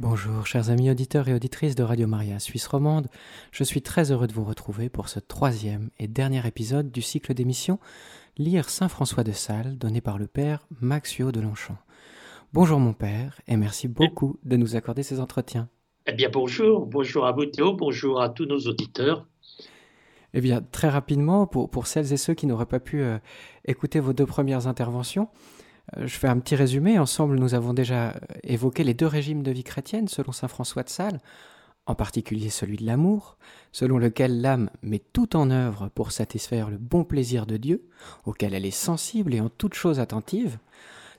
Bonjour chers amis auditeurs et auditrices de Radio Maria Suisse romande, je suis très heureux de vous retrouver pour ce troisième et dernier épisode du cycle d'émissions Lire Saint François de Sales donné par le Père Maxio de Longchamp. Bonjour mon Père et merci beaucoup de nous accorder ces entretiens. Eh bien bonjour, bonjour à vous Théo, bonjour à tous nos auditeurs. Eh bien très rapidement, pour, pour celles et ceux qui n'auraient pas pu euh, écouter vos deux premières interventions, je fais un petit résumé. Ensemble, nous avons déjà euh, évoqué les deux régimes de vie chrétienne selon saint François de Sales, en particulier celui de l'amour, selon lequel l'âme met tout en œuvre pour satisfaire le bon plaisir de Dieu, auquel elle est sensible et en toute chose attentive.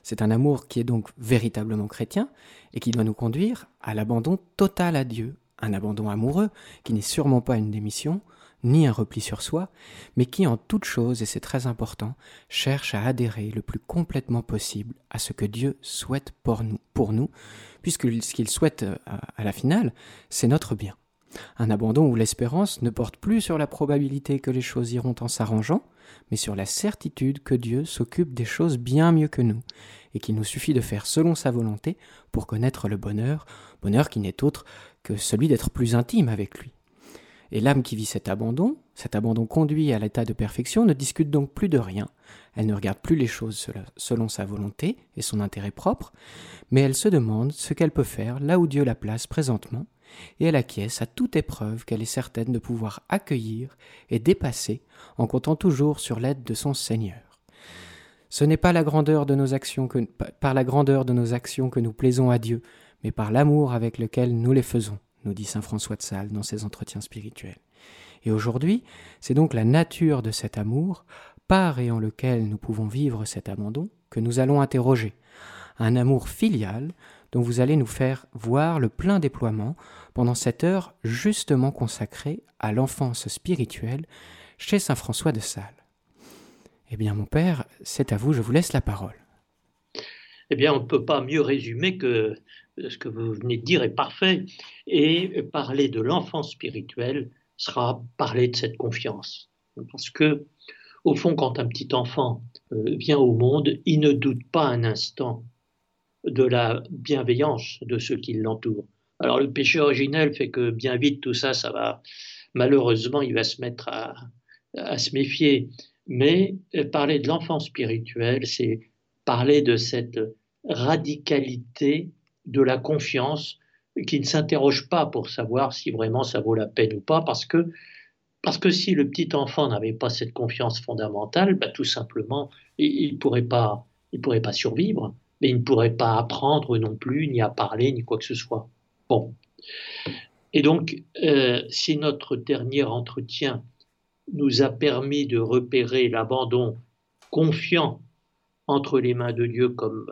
C'est un amour qui est donc véritablement chrétien et qui doit nous conduire à l'abandon total à Dieu, un abandon amoureux qui n'est sûrement pas une démission, ni un repli sur soi, mais qui en toute chose, et c'est très important, cherche à adhérer le plus complètement possible à ce que Dieu souhaite pour nous, puisque ce qu'il souhaite euh, à la finale, c'est notre bien. Un abandon où l'espérance ne porte plus sur la probabilité que les choses iront en s'arrangeant, mais sur la certitude que Dieu s'occupe des choses bien mieux que nous, et qu'il nous suffit de faire selon sa volonté pour connaître le bonheur, bonheur qui n'est autre que celui d'être plus intime avec lui. Et l'âme qui vit cet abandon, cet abandon conduit à l'état de perfection, ne discute donc plus de rien. Elle ne regarde plus les choses selon sa volonté et son intérêt propre, mais elle se demande ce qu'elle peut faire là où Dieu la place présentement, et elle acquiesce à toute épreuve qu'elle est certaine de pouvoir accueillir et dépasser en comptant toujours sur l'aide de son Seigneur. Ce n'est pas par la grandeur de nos actions que nous plaisons à Dieu, mais par l'amour avec lequel nous les faisons nous dit saint François de Sales dans ses entretiens spirituels. Et aujourd'hui, c'est donc la nature de cet amour, par et en lequel nous pouvons vivre cet abandon, que nous allons interroger. Un amour filial dont vous allez nous faire voir le plein déploiement pendant cette heure justement consacrée à l'enfance spirituelle chez saint François de Sales. Eh bien mon Père, c'est à vous, je vous laisse la parole. Eh bien, on ne peut pas mieux résumer que ce que vous venez de dire est parfait. Et parler de l'enfant spirituel sera parler de cette confiance. Parce que, au fond, quand un petit enfant euh, vient au monde, il ne doute pas un instant de la bienveillance de ceux qui l'entourent. Alors le péché originel fait que bien vite tout ça, ça va, malheureusement, il va se mettre à, à se méfier. Mais euh, parler de l'enfant spirituel, c'est parler de cette radicalité de la confiance qui ne s'interroge pas pour savoir si vraiment ça vaut la peine ou pas, parce que, parce que si le petit enfant n'avait pas cette confiance fondamentale, bah, tout simplement, il ne pourrait, pas, pourrait pas survivre, mais il ne pourrait pas apprendre non plus, ni à parler, ni quoi que ce soit. Bon. Et donc, euh, si notre dernier entretien nous a permis de repérer l'abandon confiant entre les mains de Dieu comme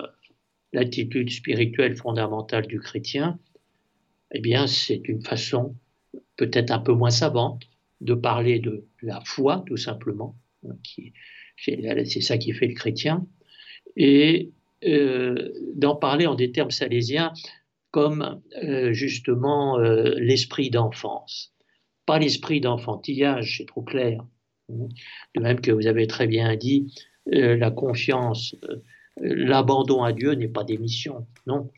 l'attitude spirituelle fondamentale du chrétien, eh bien, c'est une façon peut-être un peu moins savante de parler de la foi, tout simplement, hein, c'est ça qui fait le chrétien, et euh, d'en parler en des termes salésiens comme euh, justement euh, l'esprit d'enfance. Pas l'esprit d'enfantillage, c'est trop clair. Hein. De même que vous avez très bien dit, la confiance l'abandon à Dieu n'est pas démission, non.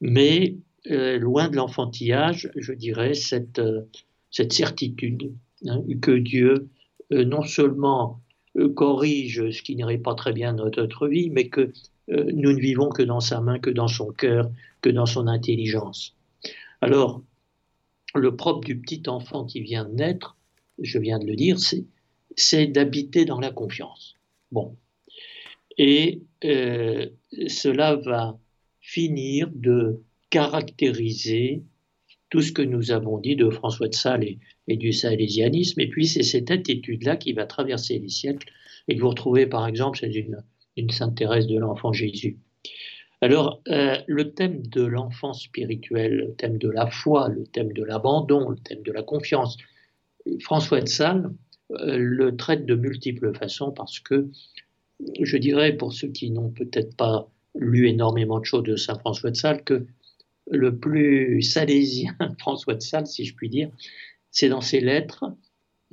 Mais euh, loin de l'enfantillage, je dirais, cette, euh, certitude hein, que Dieu euh, non seulement corrige ce qui n'irait pas très bien dans notre vie, mais que nous ne vivons que dans sa main, que dans son cœur, que dans son intelligence. Alors, le propre du petit enfant qui vient de naître, je viens de le dire, c'est d'habiter dans la confiance. Bon, et euh, cela va finir de caractériser tout ce que nous avons dit de François de Sales et, du salésianisme. Et puis c'est cette attitude-là qui va traverser les siècles et que vous retrouvez par exemple chez une, Sainte Thérèse de l'Enfant Jésus. Alors, euh, le thème de l'enfant spirituel, le thème de la foi, le thème de l'abandon, le thème de la confiance, François de Sales euh, le traite de multiples façons parce que je dirais, pour ceux qui n'ont peut-être pas lu énormément de choses de Saint François de Sales, que le plus salésien François de Sales, si je puis dire, c'est dans ses lettres,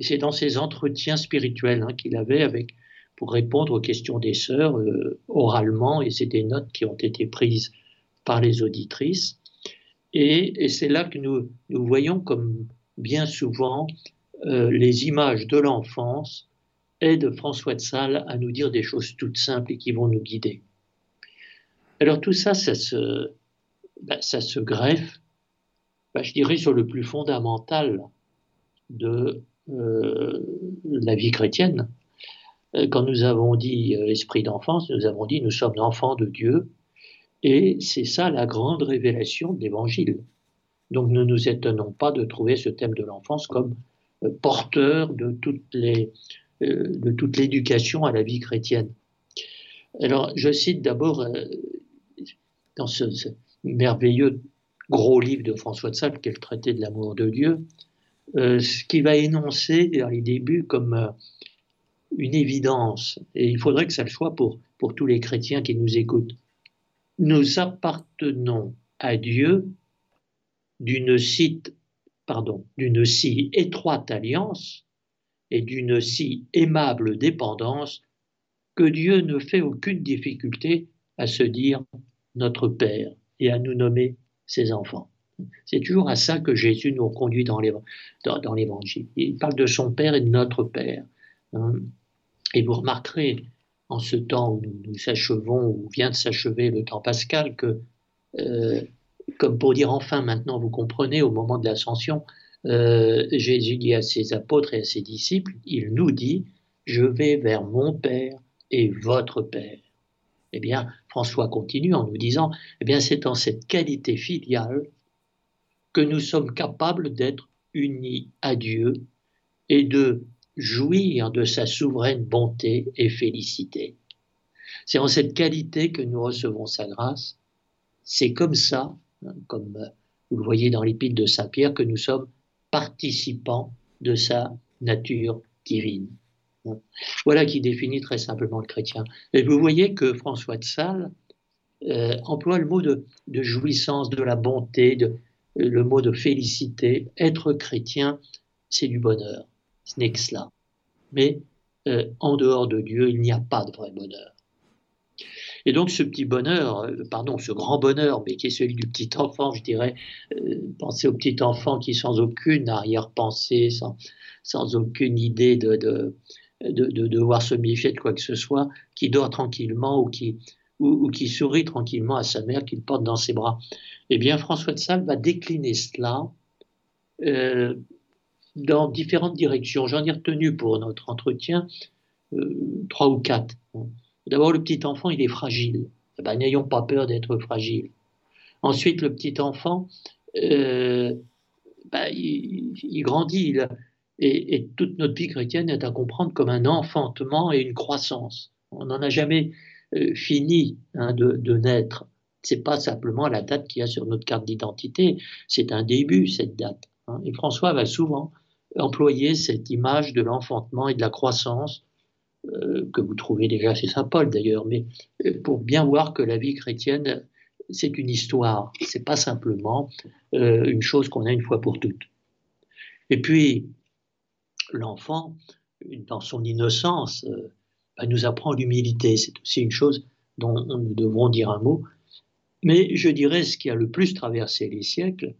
c'est dans ses entretiens spirituels hein, qu'il avait avec, pour répondre aux questions des sœurs euh, oralement, et c'est des notes qui ont été prises par les auditrices. Et, c'est là que nous, voyons, comme bien souvent, euh, les images de l'enfance aident François de Sales à nous dire des choses toutes simples et qui vont nous guider. Alors tout ça, ça se, ben, ça se greffe, ben, je dirais, sur le plus fondamental de euh, la vie chrétienne. Euh, quand nous avons dit esprit d'enfance, nous avons dit nous sommes enfants de Dieu, et c'est ça la grande révélation de l'Évangile. Donc ne nous étonnons pas de trouver ce thème de l'enfance comme euh, porteur de toutes les euh, de toute l'éducation à la vie chrétienne. Alors je cite d'abord euh, dans ce, merveilleux gros livre de François de Sales, qui est le traité de l'amour de Dieu, ce qui va énoncer dans les débuts comme une évidence, et il faudrait que ça le soit pour, pour tous les chrétiens qui nous écoutent. Nous appartenons à Dieu d'une si étroite alliance et d'une si aimable dépendance que Dieu ne fait aucune difficulté à se dire notre Père et à nous nommer ses enfants. C'est toujours à ça que Jésus nous conduit dans l'Évangile. Il parle de son Père et de notre Père. Hein. Et vous remarquerez, en ce temps où nous, achevons, ou vient de s'achever le temps pascal, que euh, comme pour dire enfin maintenant vous comprenez, au moment de l'ascension, euh, Jésus dit à ses apôtres et à ses disciples, il nous dit, je vais vers mon Père et votre Père. Eh bien, François continue en nous disant, eh bien, c'est en cette qualité filiale que nous sommes capables d'être unis à Dieu et de jouir de sa souveraine bonté et félicité. C'est en cette qualité que nous recevons sa grâce. C'est comme ça comme euh, vous le voyez dans l'épître de Saint Pierre, que nous sommes participants de sa nature divine. Voilà qui définit très simplement le chrétien. Et vous voyez que François de Sales euh, emploie le mot de, jouissance, de la bonté, de, le mot de félicité. Être chrétien, c'est du bonheur. Ce n'est que cela. Mais euh, en dehors de Dieu, il n'y a pas de vrai bonheur. Et donc ce petit bonheur, euh, pardon, ce grand bonheur, mais qui est celui du petit enfant, je dirais, euh, penser au petit enfant qui sans aucune arrière-pensée, sans, sans aucune idée de, de, de, devoir se méfier de quoi que ce soit, qui dort tranquillement ou qui, ou, qui sourit tranquillement à sa mère qu'il porte dans ses bras. Eh bien, François de Sales va décliner cela euh, dans différentes directions. J'en ai retenu pour notre entretien trois ou quatre. D'abord, le petit enfant, il est fragile. Eh ben, n'ayons pas peur d'être fragile. Ensuite, le petit enfant, euh, ben, il, grandit. et, toute notre vie chrétienne est à comprendre comme un enfantement et une croissance. On n'en a jamais euh, fini hein, de, de, naître. C'est pas simplement la date qu'il y a sur notre carte d'identité, c'est un début, cette date. Hein. Et François va souvent employer cette image de l'enfantement et de la croissance que vous trouvez déjà chez Saint Paul d'ailleurs, mais euh, pour bien voir que la vie chrétienne, c'est une histoire, c'est pas simplement euh, une chose qu'on a une fois pour toutes. Et puis, l'enfant, dans son innocence, bah, nous apprend l'humilité. C'est aussi une chose dont nous devrons dire un mot. Mais je dirais ce qui a le plus traversé les siècles,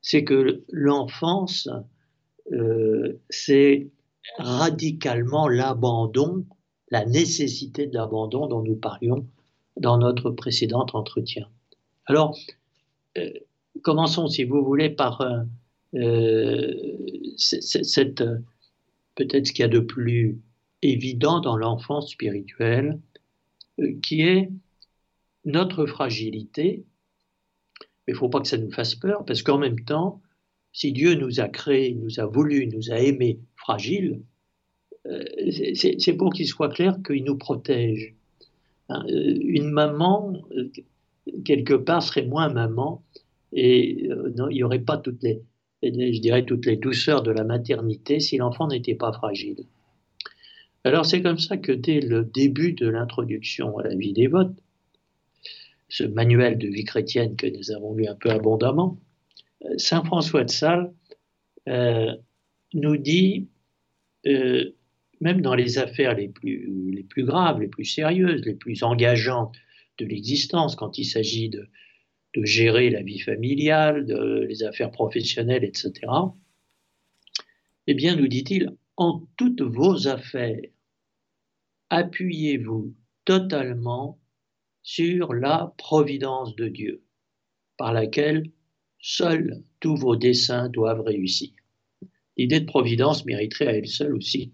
c'est que l'enfance, c'est radicalement l'abandon, la nécessité de l'abandon dont nous parlions dans notre précédent entretien. Alors, euh, commençons, si vous voulez, par euh, euh, cette, peut-être ce qu'il y a de plus évident dans l'enfance spirituelle, qui est notre fragilité. Mais il ne faut pas que ça nous fasse peur, parce qu'en même temps, si Dieu nous a créés, nous a voulu, nous a aimés fragiles, euh, c'est pour qu'il soit clair qu'il nous protège. Hein, euh, une maman, euh, quelque part, serait moins maman et il n'y aurait pas toutes les, toutes les douceurs de la maternité si l'enfant n'était pas fragile. Alors c'est comme ça que dès le début de l'introduction à la vie dévote, ce manuel de vie chrétienne que nous avons lu un peu abondamment, Saint François de Sales euh, nous dit, euh, même dans les affaires les plus, les plus graves, les plus sérieuses, les plus engageantes de l'existence, quand il s'agit de, de gérer la vie familiale, les affaires professionnelles, etc. Eh bien, nous dit-il, en toutes vos affaires, appuyez-vous totalement sur la providence de Dieu, par laquelle seuls tous vos desseins doivent réussir. L'idée de providence mériterait à elle seule aussi,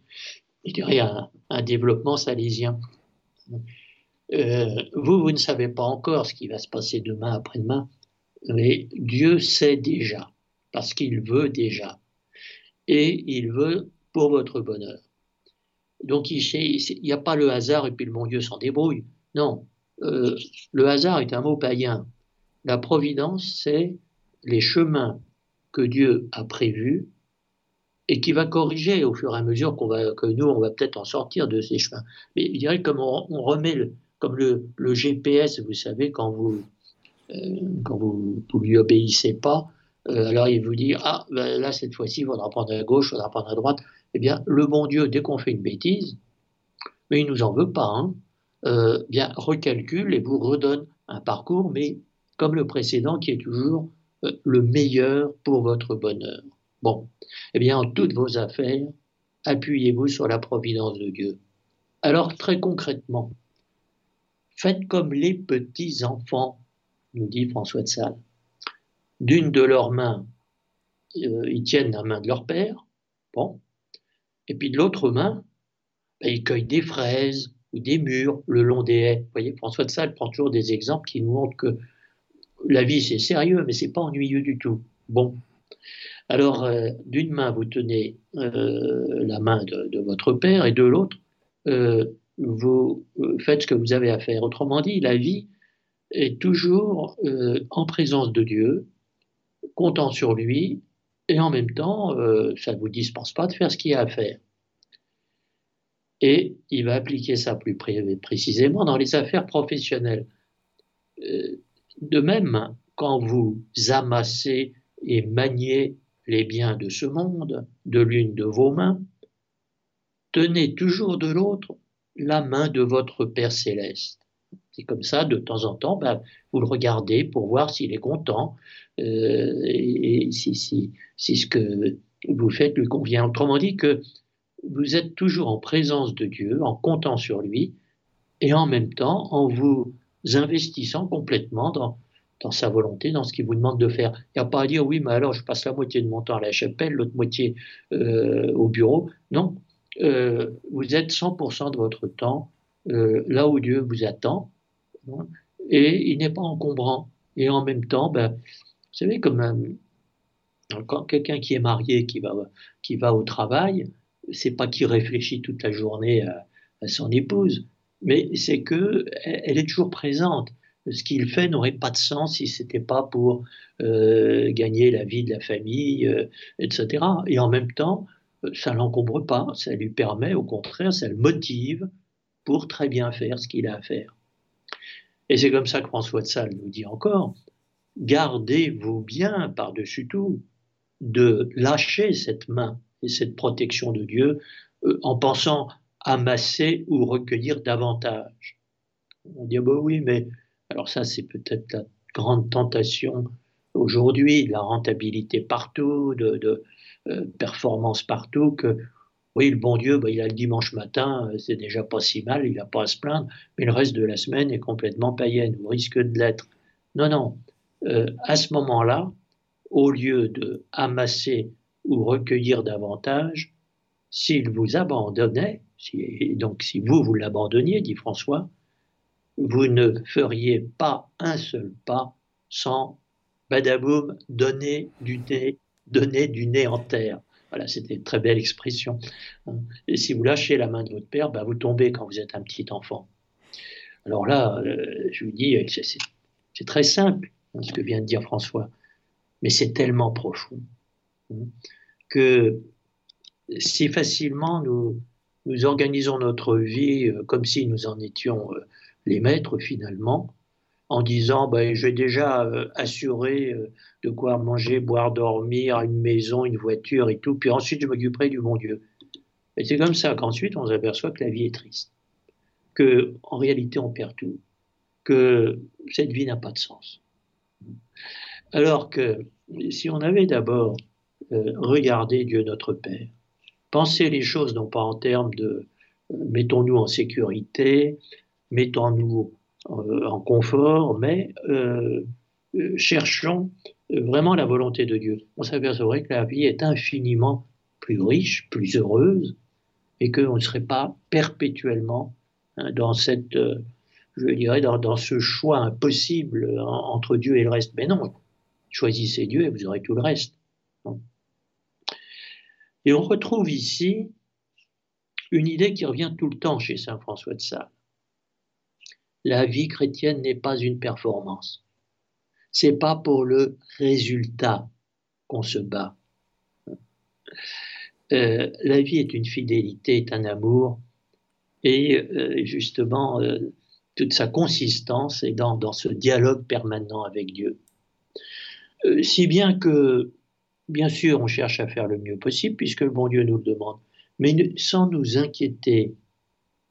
je dirais, un, un développement salésien. Euh, vous, vous ne savez pas encore ce qui va se passer demain, après-demain, mais Dieu sait déjà, parce qu'il veut déjà. Et il veut pour votre bonheur. Donc il n'y a pas le hasard et puis le bon Dieu s'en débrouille. Non, euh, le hasard est un mot païen. La providence, c'est les chemins que Dieu a prévus et qui va corriger au fur et à mesure qu'on va, que nous, on va peut-être en sortir de ces chemins. Mais je dirais comme on, remet le, comme le, GPS, vous savez, quand vous, euh, quand vous, lui obéissez pas, euh, alors il vous dit ah ben là cette fois-ci il faudra prendre à gauche, il faudra prendre à droite. Eh bien le bon Dieu dès qu'on fait une bêtise, mais il nous en veut pas, hein, euh, bien recalcule et vous redonne un parcours, mais comme le précédent qui est toujours le meilleur pour votre bonheur. Bon, eh bien en toutes vos affaires, appuyez-vous sur la providence de Dieu. Alors très concrètement, Faites comme les petits enfants, nous dit François de Sales. D'une de leurs mains, euh, ils tiennent la main de leur père, bon, et puis de l'autre main, ben, ils cueillent des fraises ou des mûres le long des haies. Vous voyez, François de Sales prend toujours des exemples qui nous montrent que la vie c'est sérieux, mais c'est pas ennuyeux du tout. Bon, alors euh, d'une main vous tenez euh, la main de, votre père et de l'autre vous euh, faites ce que vous avez à faire. Autrement dit, la vie est toujours en présence de Dieu, comptant sur lui, et en même temps, ça ne vous dispense pas de faire ce qu'il y a à faire. Et il va appliquer ça plus précisément dans les affaires professionnelles. De même, quand vous amassez et maniez les biens de ce monde de l'une de vos mains, tenez toujours de l'autre la main de votre Père céleste. C'est comme ça, de temps en temps, ben, vous le regardez pour voir s'il est content euh, et, si, si, si, ce que vous faites lui convient. Autrement dit, que vous êtes toujours en présence de Dieu, en comptant sur lui, et en même temps en vous investissant complètement dans, dans sa volonté, dans ce qu'il vous demande de faire. Il n'y a pas à dire oui, mais alors je passe la moitié de mon temps à la chapelle, l'autre moitié euh, au bureau. Non, euh, vous êtes 100% de votre temps euh, là où Dieu vous attend, hein, et il n'est pas encombrant. Et en même temps, ben, vous savez, comme quand quelqu'un qui est marié, qui va, qui va au travail, c'est pas qu'il réfléchit toute la journée à, son épouse, mais c'est que elle est toujours présente. Ce qu'il fait n'aurait pas de sens si c'était pas pour euh, gagner la vie de la famille, etc. Et en même temps, ça l'encombre pas, ça lui permet, au contraire, ça le motive pour très bien faire ce qu'il a à faire. Et c'est comme ça que François de Sales nous dit encore, gardez-vous bien par-dessus tout de lâcher cette main et cette protection de Dieu euh, en pensant amasser ou recueillir davantage. On dit, bah oui, mais alors ça c'est peut-être la grande tentation aujourd'hui, de la rentabilité partout, de, euh, performance partout, que oui, le bon Dieu, bah, il a le dimanche matin, euh, c'est déjà pas si mal, il n'a pas à se plaindre, mais le reste de la semaine est complètement païenne, ou risque de l'être. Non, non. Euh, à ce moment-là, au lieu de amasser ou recueillir davantage, s'il vous abandonnait, donc si vous, vous l'abandonniez, dit François, vous ne feriez pas un seul pas sans, badaboum, donner du thé donner du nez en terre. Voilà, c'était une très belle expression. Et si vous lâchez la main de votre père, ben vous tombez quand vous êtes un petit enfant. Alors là, euh, je vous dis, c'est très simple hein, ce que vient de dire François, mais c'est tellement profond hein, que si facilement nous, nous organisons notre vie euh, comme si nous en étions euh, les maîtres finalement, en disant ben, j'ai déjà euh, assuré de quoi manger, boire, dormir, une maison, une voiture et tout, puis ensuite je m'occuperai du bon Dieu. Et c'est comme ça qu'ensuite on s'aperçoit que la vie est triste, que en réalité on perd tout, que cette vie n'a pas de sens. Alors que si on avait d'abord regardé Dieu notre Père, pensé les choses non pas en termes de euh, mettons-nous en sécurité, mettons-nous euh, en confort, mais cherchons vraiment la volonté de Dieu. On s'apercevrait que la vie est infiniment plus riche, plus heureuse, et qu'on ne serait pas perpétuellement hein, dans cette, je dirais, dans, ce choix impossible entre Dieu et le reste. Mais non, Choisissez Dieu et vous aurez tout le reste. Et on retrouve ici une idée qui revient tout le temps chez Saint François de Sales. La vie chrétienne n'est pas une performance. C'est pas pour le résultat qu'on se bat. Euh, la vie est une fidélité, est un amour, et euh, justement, euh, toute sa consistance est dans ce dialogue permanent avec Dieu. Si bien que, bien sûr, on cherche à faire le mieux possible, puisque le bon Dieu nous le demande, mais sans nous inquiéter,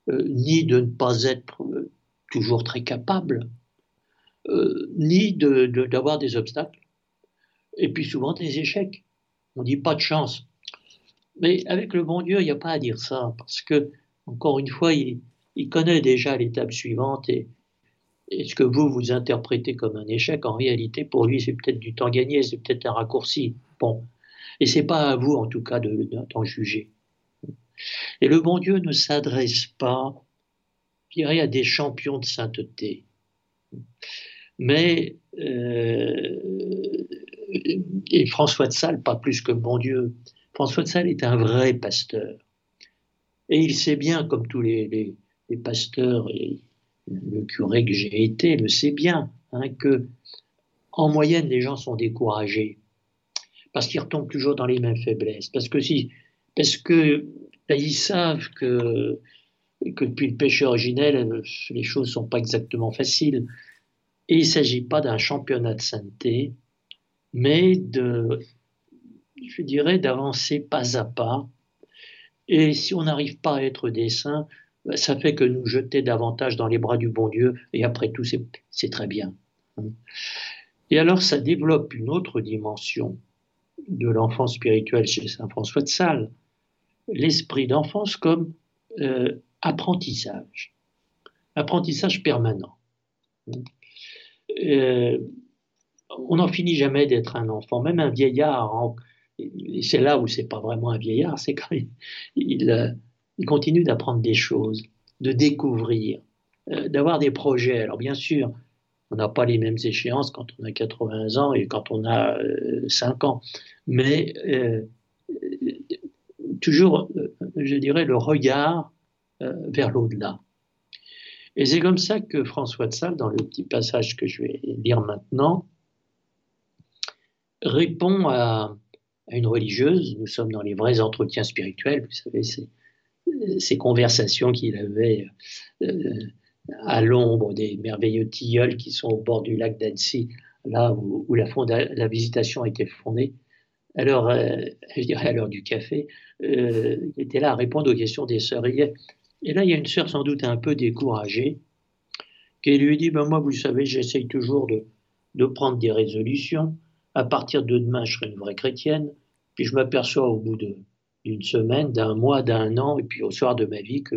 euh, ni de ne pas être euh, toujours très capable, ni d'avoir des obstacles, et puis souvent des échecs. On dit pas de chance. Mais avec le bon Dieu, il n'y a pas à dire ça, parce que, encore une fois, il, connaît déjà l'étape suivante et ce que vous, vous interprétez comme un échec, en réalité, pour lui, c'est peut-être du temps gagné, c'est peut-être un raccourci. Bon. Et c'est pas à vous, en tout cas, d'en juger. Et le bon Dieu ne s'adresse pas, je dirais, à des champions de sainteté. Mais, euh, et François de Sales, pas plus que bon Dieu, François de Sales est un vrai pasteur. Et il sait bien, comme tous les pasteurs, et le curé que j'ai été le sait bien, hein, que en moyenne les gens sont découragés parce qu'ils retombent toujours dans les mêmes faiblesses. Parce que si, parce que ben, ils savent que depuis le péché originel, les choses sont pas exactement faciles. Et il ne s'agit pas d'un championnat de sainteté, mais de, je dirais, d'avancer pas à pas. Et si on n'arrive pas à être des saints, ça fait que nous jeter davantage dans les bras du bon Dieu, et après tout, c'est très bien. Et alors, ça développe une autre dimension de l'enfance spirituelle chez Saint François de Sales, l'esprit d'enfance comme euh, apprentissage, apprentissage permanent. Euh, on n'en finit jamais d'être un enfant, même un vieillard. C'est là où c'est pas vraiment un vieillard, c'est quand il, euh, il continue d'apprendre des choses, de découvrir, euh, d'avoir des projets. Alors bien sûr, on n'a pas les mêmes échéances quand on a 80 ans et quand on a 5 euh, ans, mais euh, toujours, je dirais, le regard vers l'au-delà. Et c'est comme ça que François de Sales, dans le petit passage que je vais lire maintenant, répond à, une religieuse. Nous sommes dans les vrais entretiens spirituels, vous savez, ces conversations qu'il avait euh, à l'ombre des merveilleux tilleuls qui sont au bord du lac d'Annecy, là où, la, visitation a été fondée. Alors, euh, je dirais à l'heure du café, euh, il était là à répondre aux questions des sœurs. Et, là, il y a une sœur sans doute un peu découragée qui lui dit ben, Moi, vous savez, j'essaye toujours de, prendre des résolutions. À partir de demain, je serai une vraie chrétienne. Puis je m'aperçois au bout d'une semaine, d'un mois, d'un an, et puis au soir de ma vie que,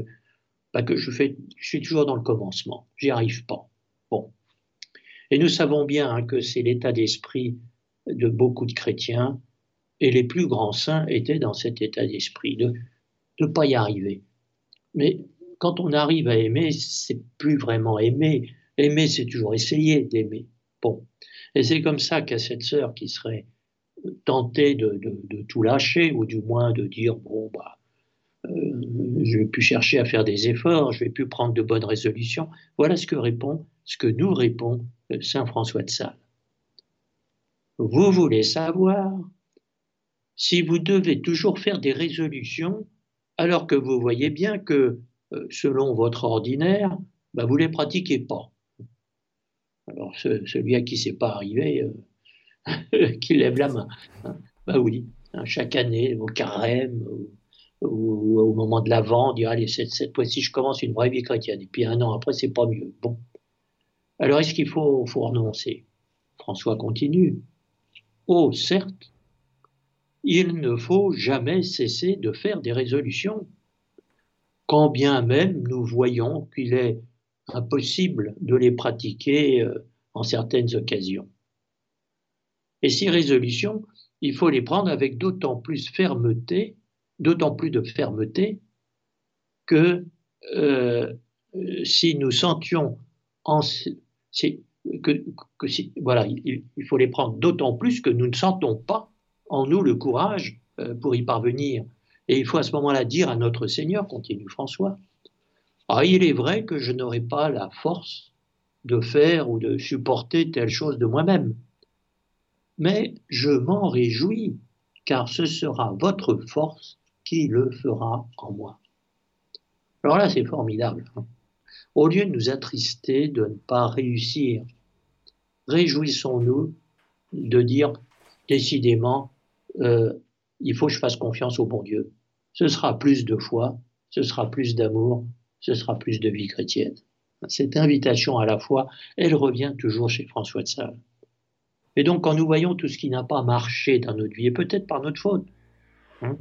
que je, suis toujours dans le commencement. J'y arrive pas. Bon. Et nous savons bien hein, que c'est l'état d'esprit de beaucoup de chrétiens, et les plus grands saints étaient dans cet état d'esprit, de ne pas y arriver. Mais quand on arrive à aimer, c'est plus vraiment aimer. Aimer, c'est toujours essayer d'aimer. Bon. Et c'est comme ça qu'à cette sœur qui serait tenter de, tout lâcher, ou du moins de dire, bon, bah, euh, je vais plus chercher à faire des efforts, je vais plus prendre de bonnes résolutions. Voilà ce que répond, ce que nous répond euh, Saint François de Sales. Vous voulez savoir si vous devez toujours faire des résolutions alors que vous voyez bien que, euh, selon votre ordinaire, bah, vous ne les pratiquez pas. Alors, celui à qui c'est pas arrivé, qui lève la main. Bah oui, hein, chaque année, au carême, ou, au moment de l'avant, on dit allez, cette, cette fois-ci, je commence une vraie vie chrétienne. Et puis un an après, c'est pas mieux. Bon. Alors, est-ce qu'il faut, faut renoncer? François continue. Oh, certes, il ne faut jamais cesser de faire des résolutions, quand bien même nous voyons qu'il est impossible de les pratiquer euh, en certaines occasions. Et ces résolutions, il faut les prendre avec d'autant plus fermeté, d'autant plus de fermeté que euh, si nous sentions en, que, voilà, il, faut les prendre d'autant plus que nous ne sentons pas en nous le courage euh, pour y parvenir. Et il faut à ce moment-là dire à notre Seigneur, continue François, ah, il est vrai que je n'aurai pas la force de faire ou de supporter telle chose de moi-même, mais je m'en réjouis, car ce sera votre force qui le fera en moi. Alors là, c'est formidable. Hein. Au lieu de nous attrister de ne pas réussir, réjouissons-nous de dire décidément, euh, il faut que je fasse confiance au bon Dieu. Ce sera plus de foi, ce sera plus d'amour, ce sera plus de vie chrétienne. Cette invitation à la foi, elle revient toujours chez François de Sales. Et donc, quand nous voyons tout ce qui n'a pas marché dans notre vie, et peut-être par notre faute, hein,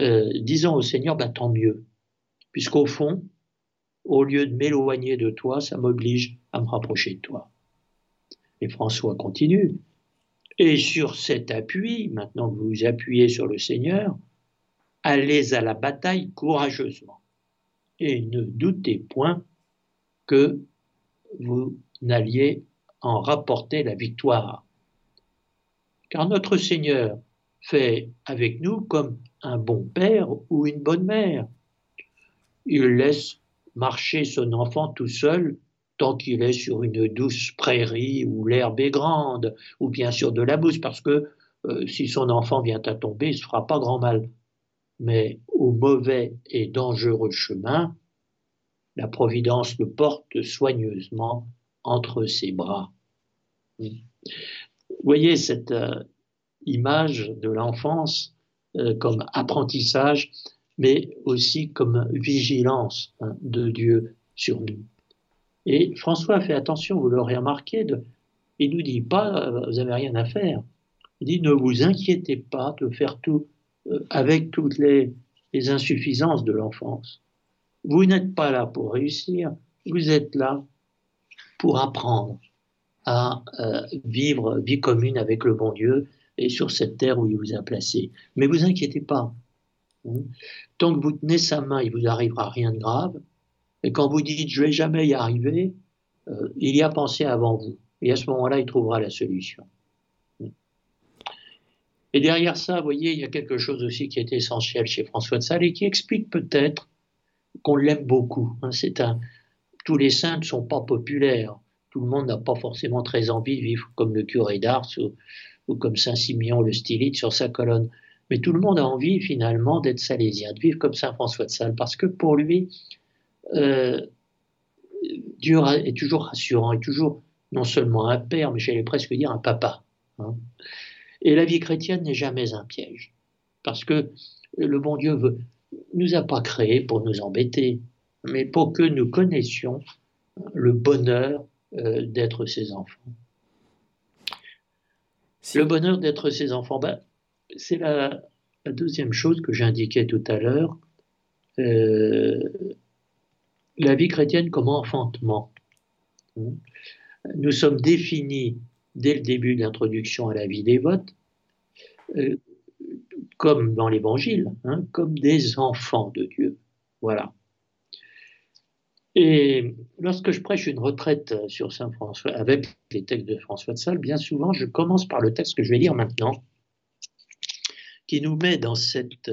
euh, disons au Seigneur, bah, tant mieux. Puisqu'au fond, au lieu de m'éloigner de toi, ça m'oblige à me rapprocher de toi. Et François continue. Et sur cet appui, maintenant que vous vous appuyez sur le Seigneur, allez à la bataille courageusement. Et ne doutez point que vous n'alliez en rapporter la victoire. Car notre Seigneur fait avec nous comme un bon père ou une bonne mère. Il laisse marcher son enfant tout seul tant qu'il est sur une douce prairie où l'herbe est grande, ou bien sur de la mousse, parce que euh, si son enfant vient à tomber, il ne se fera pas grand mal. Mais au mauvais et dangereux chemin, la Providence le porte soigneusement entre ses bras. Vous voyez cette euh, image de l'enfance comme apprentissage, mais aussi comme vigilance hein, de Dieu sur nous. Et François fait attention, vous l'aurez remarqué, il ne nous dit pas euh, vous n'avez rien à faire. Il dit ne vous inquiétez pas de faire tout euh, avec toutes les, insuffisances de l'enfance. Vous n'êtes pas là pour réussir, vous êtes là pour apprendre à euh, vivre vie commune avec le bon Dieu et sur cette terre où il vous a placé. Mais vous inquiétez pas. Hein. Tant que vous tenez sa main, il vous arrivera rien de grave. Et quand vous dites je vais jamais y arriver, euh, il y a pensé avant vous. Et à ce moment-là, il trouvera la solution. Et derrière ça, vous voyez, il y a quelque chose aussi qui est essentiel chez François de Sales et qui explique peut-être qu'on l'aime beaucoup. Hein. tous les saints ne sont pas populaires. Tout le monde n'a pas forcément très envie de vivre comme le curé d'Ars comme Saint Simeon le stylite sur sa colonne. Mais tout le monde a envie finalement d'être salésien, de vivre comme Saint François de Sales, parce que pour lui, euh, Dieu est toujours rassurant, est toujours non seulement un père, mais j'allais presque dire un papa. Hein. Et la vie chrétienne n'est jamais un piège, parce que le bon Dieu veut, nous a pas créés pour nous embêter, mais pour que nous connaissions le bonheur euh, d'être ses enfants. Le bonheur d'être ses enfants, ben, c'est la, deuxième chose que j'indiquais tout à l'heure. Euh, la vie chrétienne comme enfantement. Nous sommes définis dès le début de l'introduction à la vie dévote, euh, comme dans l'Évangile, hein, comme des enfants de Dieu. Voilà. Et lorsque je prêche une retraite sur Saint François, avec les textes de François de Sales, bien souvent, je commence par le texte que je vais lire maintenant, qui nous met dans cette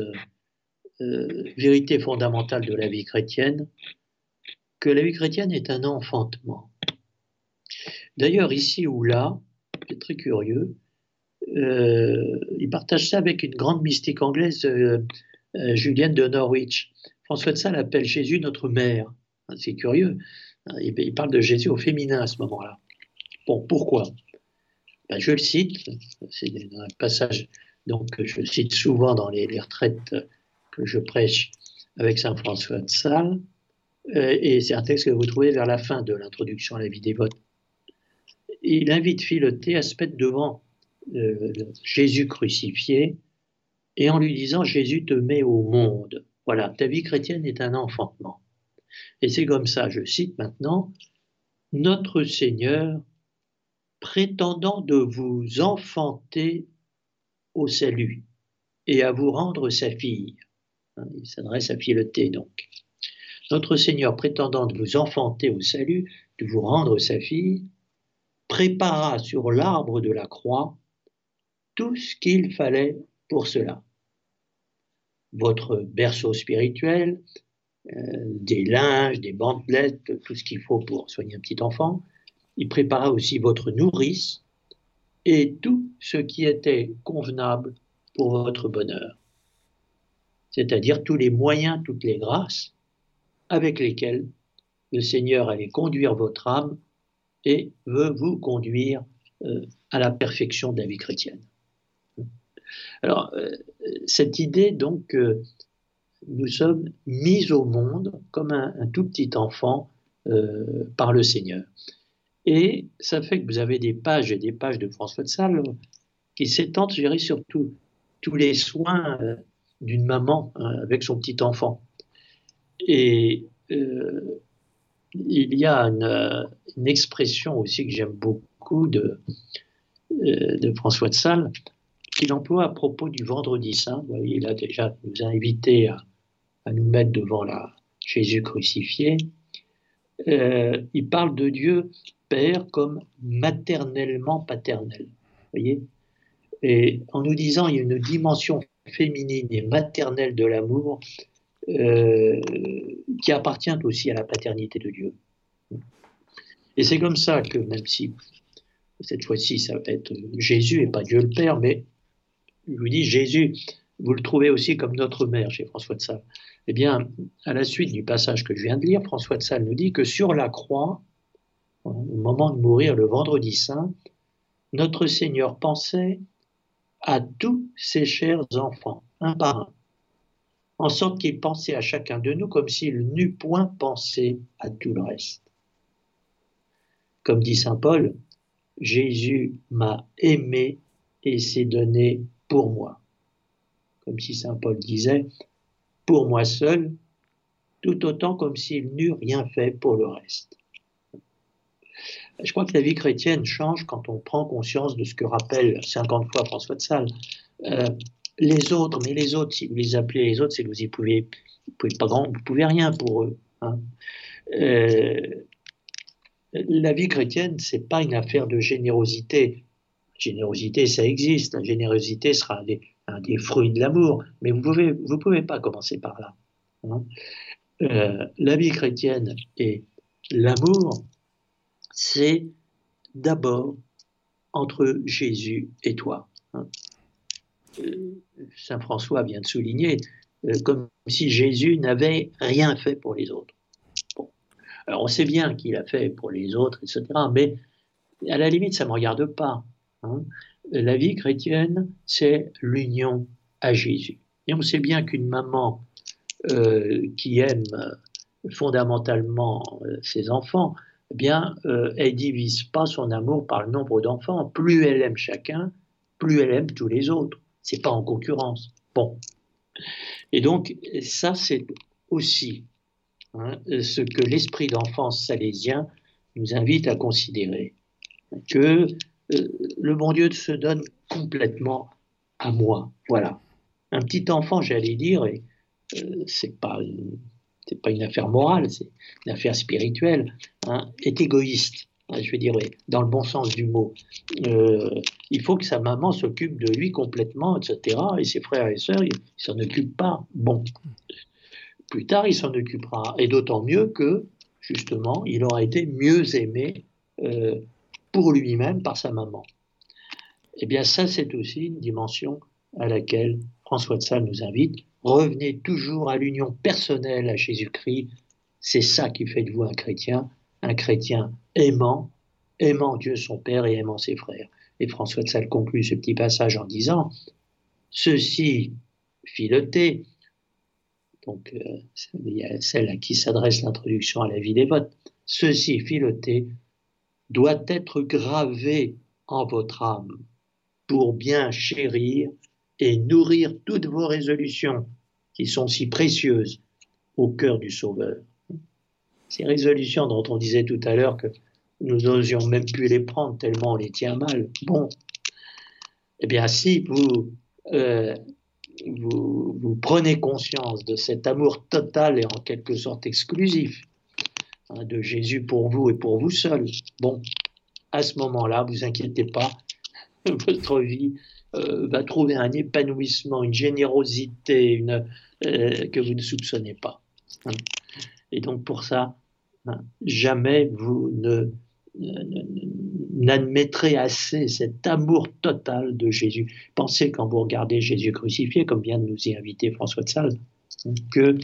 euh, vérité fondamentale de la vie chrétienne, que la vie chrétienne est un enfantement. D'ailleurs, ici ou là, c'est très curieux, euh, il partage ça avec une grande mystique anglaise, euh, euh, Julienne de Norwich. François de Sales appelle Jésus notre mère. C'est curieux. Il, parle de Jésus au féminin à ce moment-là. Bon, pourquoi? Ben, Je le cite, c'est un passage donc, que je cite souvent dans les, retraites que je prêche avec Saint François de Sales. Euh, et c'est un texte que vous trouvez vers la fin de l'introduction à la vie dévote. il invite Philoté à se mettre devant euh, Jésus crucifié et en lui disant Jésus te met au monde. Voilà, ta vie chrétienne est un enfantement. Et c'est comme ça, je cite maintenant, Notre Seigneur, prétendant de vous enfanter au salut et à vous rendre sa fille. Hein, il s'adresse à Philoté donc. Notre Seigneur, prétendant de vous enfanter au salut, de vous rendre sa fille, prépara sur l'arbre de la croix tout ce qu'il fallait pour cela. Votre berceau spirituel, des linges, des bandelettes, tout ce qu'il faut pour soigner un petit enfant. Il prépara aussi votre nourrice et tout ce qui était convenable pour votre bonheur. C'est-à-dire tous les moyens, toutes les grâces avec lesquelles le Seigneur allait conduire votre âme et veut vous conduire euh, à la perfection de la vie chrétienne. Alors, euh, cette idée, donc, nous sommes mis au monde comme un, tout petit enfant euh, par le Seigneur. Et ça fait que vous avez des pages et des pages de François de Sales qui s'étendent, je dirais, sur tous les soins euh, d'une maman hein, avec son petit enfant. Et euh, il y a une, expression aussi que j'aime beaucoup de, de François de Sales, qu'il emploie à propos du vendredi saint. Vous voyez, il a déjà nous a invités à, à nous mettre devant la Jésus crucifié, euh, il parle de Dieu Père comme maternellement paternel. Voyez? Et en nous disant il y a une dimension féminine et maternelle de l'amour euh, qui appartient aussi à la paternité de Dieu. Et c'est comme ça que même si cette fois-ci ça va être Jésus et pas Dieu le Père, mais je vous dis Jésus, vous le trouvez aussi comme notre mère chez François de Sales. Eh bien, à la suite du passage que je viens de lire, François de Sales nous dit que sur la croix, au moment de mourir le vendredi saint, notre Seigneur pensait à tous ses chers enfants, un par un, en sorte qu'il pensait à chacun de nous comme s'il n'eût point pensé à tout le reste. Comme dit Saint Paul, Jésus m'a aimé et s'est donné pour moi. Comme si Saint Paul disait, pour moi seul, tout autant comme s'il n'eût rien fait pour le reste. Je crois que la vie chrétienne change quand on prend conscience de ce que rappelle 50 fois François de Sales. Euh, les autres, mais les autres, si vous les appelez les autres, c'est que vous y pouvez, vous pas grand, vous pouvez rien pour eux. Hein. Euh, la vie chrétienne, c'est pas une affaire de générosité. Générosité, ça existe. La générosité sera des, des fruits de l'amour, mais vous ne pouvez, vous pouvez pas commencer par là. Hein. Euh, la vie chrétienne et l'amour, c'est d'abord entre Jésus et toi. Hein. Euh, Saint François vient de souligner, euh, comme si Jésus n'avait rien fait pour les autres. Alors on sait bien qu'il a fait pour les autres, etc., mais à la limite, ça ne me regarde pas. Hein la vie chrétienne, c'est l'union à Jésus. Et on sait bien qu'une maman euh, qui aime fondamentalement euh, ses enfants, eh bien, euh, elle divise pas son amour par le nombre d'enfants. Plus elle aime chacun, plus elle aime tous les autres. C'est pas en concurrence. Bon. Et donc, ça, c'est aussi hein, ce que l'esprit d'enfance salésien nous invite à considérer. Que euh, le bon Dieu se donne complètement à moi. Voilà. Un petit enfant, j'allais dire, et euh, c'est pas une affaire morale, c'est une affaire spirituelle, hein, est égoïste. Hein, je veux dire, dans le bon sens du mot. Euh, il faut que sa maman s'occupe de lui complètement, etc. Et ses frères et sœurs, ils s'en occupent pas. Bon. Plus tard, il s'en occupera. Et d'autant mieux que, justement, il aura été mieux aimé pour lui-même par sa maman. Eh bien, ça, c'est aussi une dimension à laquelle François de Sales nous invite. Revenez toujours à l'union personnelle à Jésus-Christ. C'est ça qui fait de vous un chrétien, un chrétien aimant, aimant Dieu son Père et aimant ses frères. Et François de Sales conclut ce petit passage en disant Ceci, filoté, donc euh, il y a celle à qui s'adresse l'introduction à la vie des votes, ceci, filoté, doit être gravé en votre âme pour bien chérir et nourrir toutes vos résolutions qui sont si précieuses au cœur du Sauveur. Ces résolutions dont on disait tout à l'heure que nous n'osions même plus les prendre tellement on les tient mal. Bon, eh bien si vous, euh, vous, prenez conscience de cet amour total et en quelque sorte exclusif hein, de Jésus pour vous et pour vous seul, bon, à ce moment-là, vous inquiétez pas, votre vie euh, va trouver un épanouissement, une générosité une, euh, que vous ne soupçonnez pas. Hein. Et donc pour ça, hein, jamais vous ne n'admettrez assez cet amour total de Jésus. Pensez quand vous regardez Jésus crucifié, comme vient de nous y inviter François de Sales, que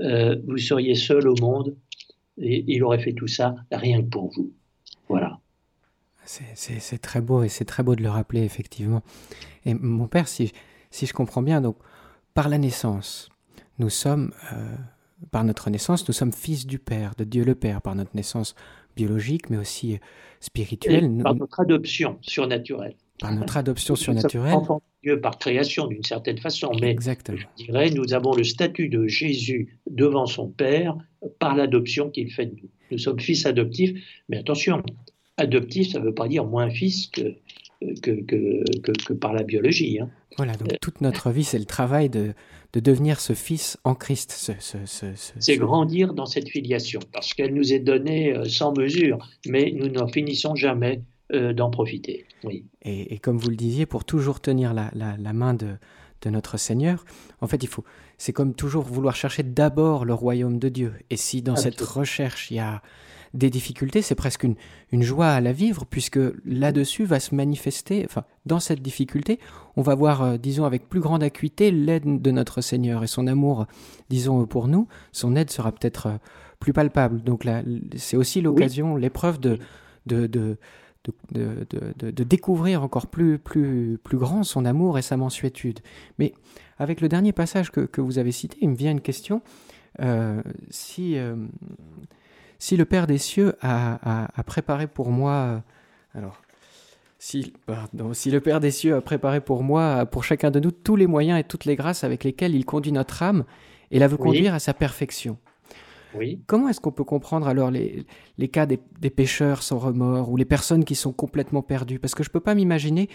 euh, vous seriez seul au monde et il aurait fait tout ça rien que pour vous. C'est très beau et c'est très beau de le rappeler, effectivement. Et mon père, si, si je comprends bien, donc, par la naissance, nous sommes, euh, par notre naissance, nous sommes fils du Père, de Dieu le Père, par notre naissance biologique, mais aussi spirituelle. par notre adoption surnaturelle. Par notre adoption surnaturelle. Enfant de Dieu par création, d'une certaine façon. Mais Exactement. je dirais, nous avons le statut de Jésus devant son Père par l'adoption qu'il fait de nous. Nous sommes fils adoptifs, mais attention, adoptif, ça ne veut pas dire moins fils que, que, que, que, par la biologie. Hein. Voilà, donc toute notre vie, c'est le travail de, de devenir ce fils en Christ. Ce, ce, c'est grandir dans cette filiation, parce qu'elle nous est donnée euh, sans mesure, mais nous n'en finissons jamais euh, d'en profiter. Oui. Et, et, comme vous le disiez, pour toujours tenir la, la, la main de, de notre Seigneur, en fait, il faut, c'est comme toujours vouloir chercher d'abord le royaume de Dieu. Et si dans cette recherche, il y a des difficultés, c'est presque une, une, joie à la vivre, puisque là-dessus va se manifester, enfin, dans cette difficulté, on va voir, euh, disons, avec plus grande acuité l'aide de notre Seigneur et son amour, disons, pour nous, son aide sera peut-être euh, plus palpable. Donc là, c'est aussi l'occasion, l'épreuve de, de, de de, de, de, découvrir encore plus, plus, plus grand son amour et sa mansuétude. Mais avec le dernier passage que, que vous avez cité, il me vient une question. Euh, si, si le Père des cieux a, préparé pour moi, euh, alors, si, si le Père des cieux a préparé pour moi, pour chacun de nous, tous les moyens et toutes les grâces avec lesquelles il conduit notre âme et la veut conduire à sa perfection. Oui. Comment est-ce qu'on peut comprendre alors les, les cas des, des, pécheurs sans remords ou les personnes qui sont complètement perdues? Parce que je ne peux pas m'imaginer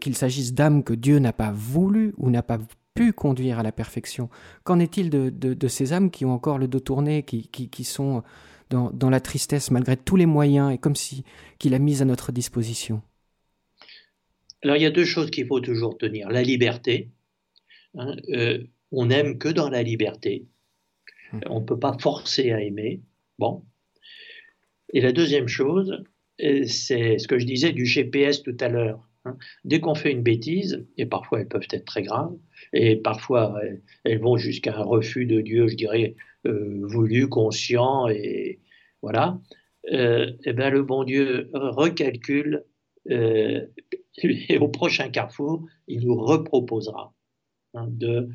qu'il s'agisse d'âmes que Dieu n'a pas voulu ou n'a pas pu conduire à la perfection. Qu'en est-il de, ces âmes qui ont encore le dos tourné, qui, qui, sont dans, la tristesse malgré tous les moyens et comme si qu'il a mis à notre disposition? Alors il y a deux choses qu'il faut toujours tenir. La liberté. Hein, euh, on n'aime que dans la liberté. Hum. On ne peut pas forcer à aimer. Bon. Et la deuxième chose, euh, c'est ce que je disais du GPS tout à l'heure. Hein. Dès qu'on fait une bêtise, et parfois elles peuvent être très graves, et parfois elles, vont jusqu'à un refus de Dieu, je dirais, euh, voulu, conscient, et voilà, euh, et ben le bon Dieu recalcule, euh, et au prochain carrefour, il nous reproposera hein, de,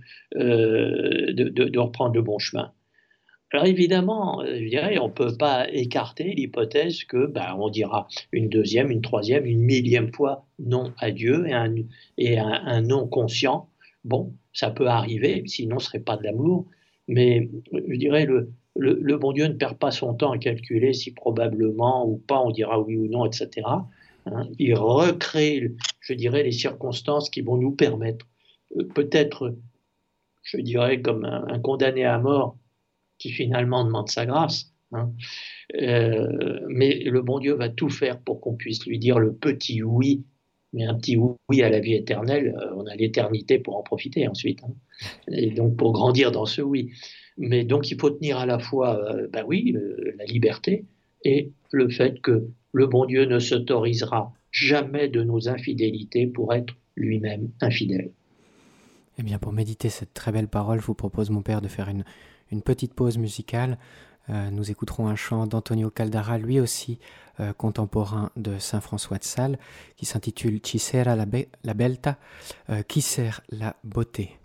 reprendre le bon chemin. Alors évidemment, euh, je dirais, on ne peut pas écarter l'hypothèse que ben, on dira une deuxième, une troisième, une millième fois non à Dieu et un, et un, non conscient. Bon, ça peut arriver, sinon ce serait pas de l'amour. Mais je dirais, le, le, bon Dieu ne perd pas son temps à calculer si probablement ou pas on dira oui ou non, etc. Hein. il recrée, je dirais, les circonstances qui vont nous permettre, euh, peut-être, je dirais, comme un condamné à mort, qui finalement demande sa grâce. Hein. Euh, mais le bon Dieu va tout faire pour qu'on puisse lui dire le petit oui, mais un petit oui à la vie éternelle, euh, on a l'éternité pour en profiter ensuite. Hein. Et donc pour grandir dans ce oui. Mais donc il faut tenir à la fois, ben oui, la liberté et le fait que le bon Dieu ne s'autorisera jamais de nos infidélités pour être lui-même infidèle. Eh bien, pour méditer cette très belle parole, je vous propose, mon Père, de faire une, une petite pause musicale. Euh, nous écouterons un chant d'Antonio Caldara, lui aussi euh, contemporain de Saint François de Sales, qui s'intitule Ci sera la, la belta, euh, qui sert la beauté?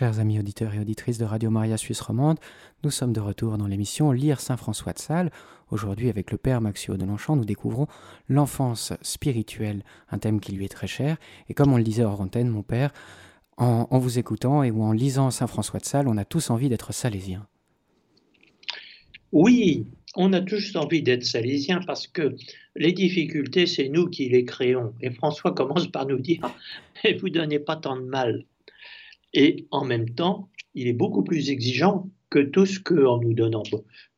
Chers amis auditeurs et auditrices de Radio Maria Suisse Romande, nous sommes de retour dans l'émission Lire Saint François de Sales. Aujourd'hui, avec le Père Maxio de Longchamp, nous découvrons l'enfance spirituelle, un thème qui lui est très cher. Et comme on le disait hors antenne, mon Père, en, vous écoutant et ou en lisant Saint François de Sales, on a tous envie d'être salésiens. Oui, on a tous envie d'être salésiens parce que les difficultés, c'est nous qui les créons. Et François commence par nous dire, et vous donnez pas tant de mal. Et en même temps, il est beaucoup plus exigeant que tout ce qu'en nous donnant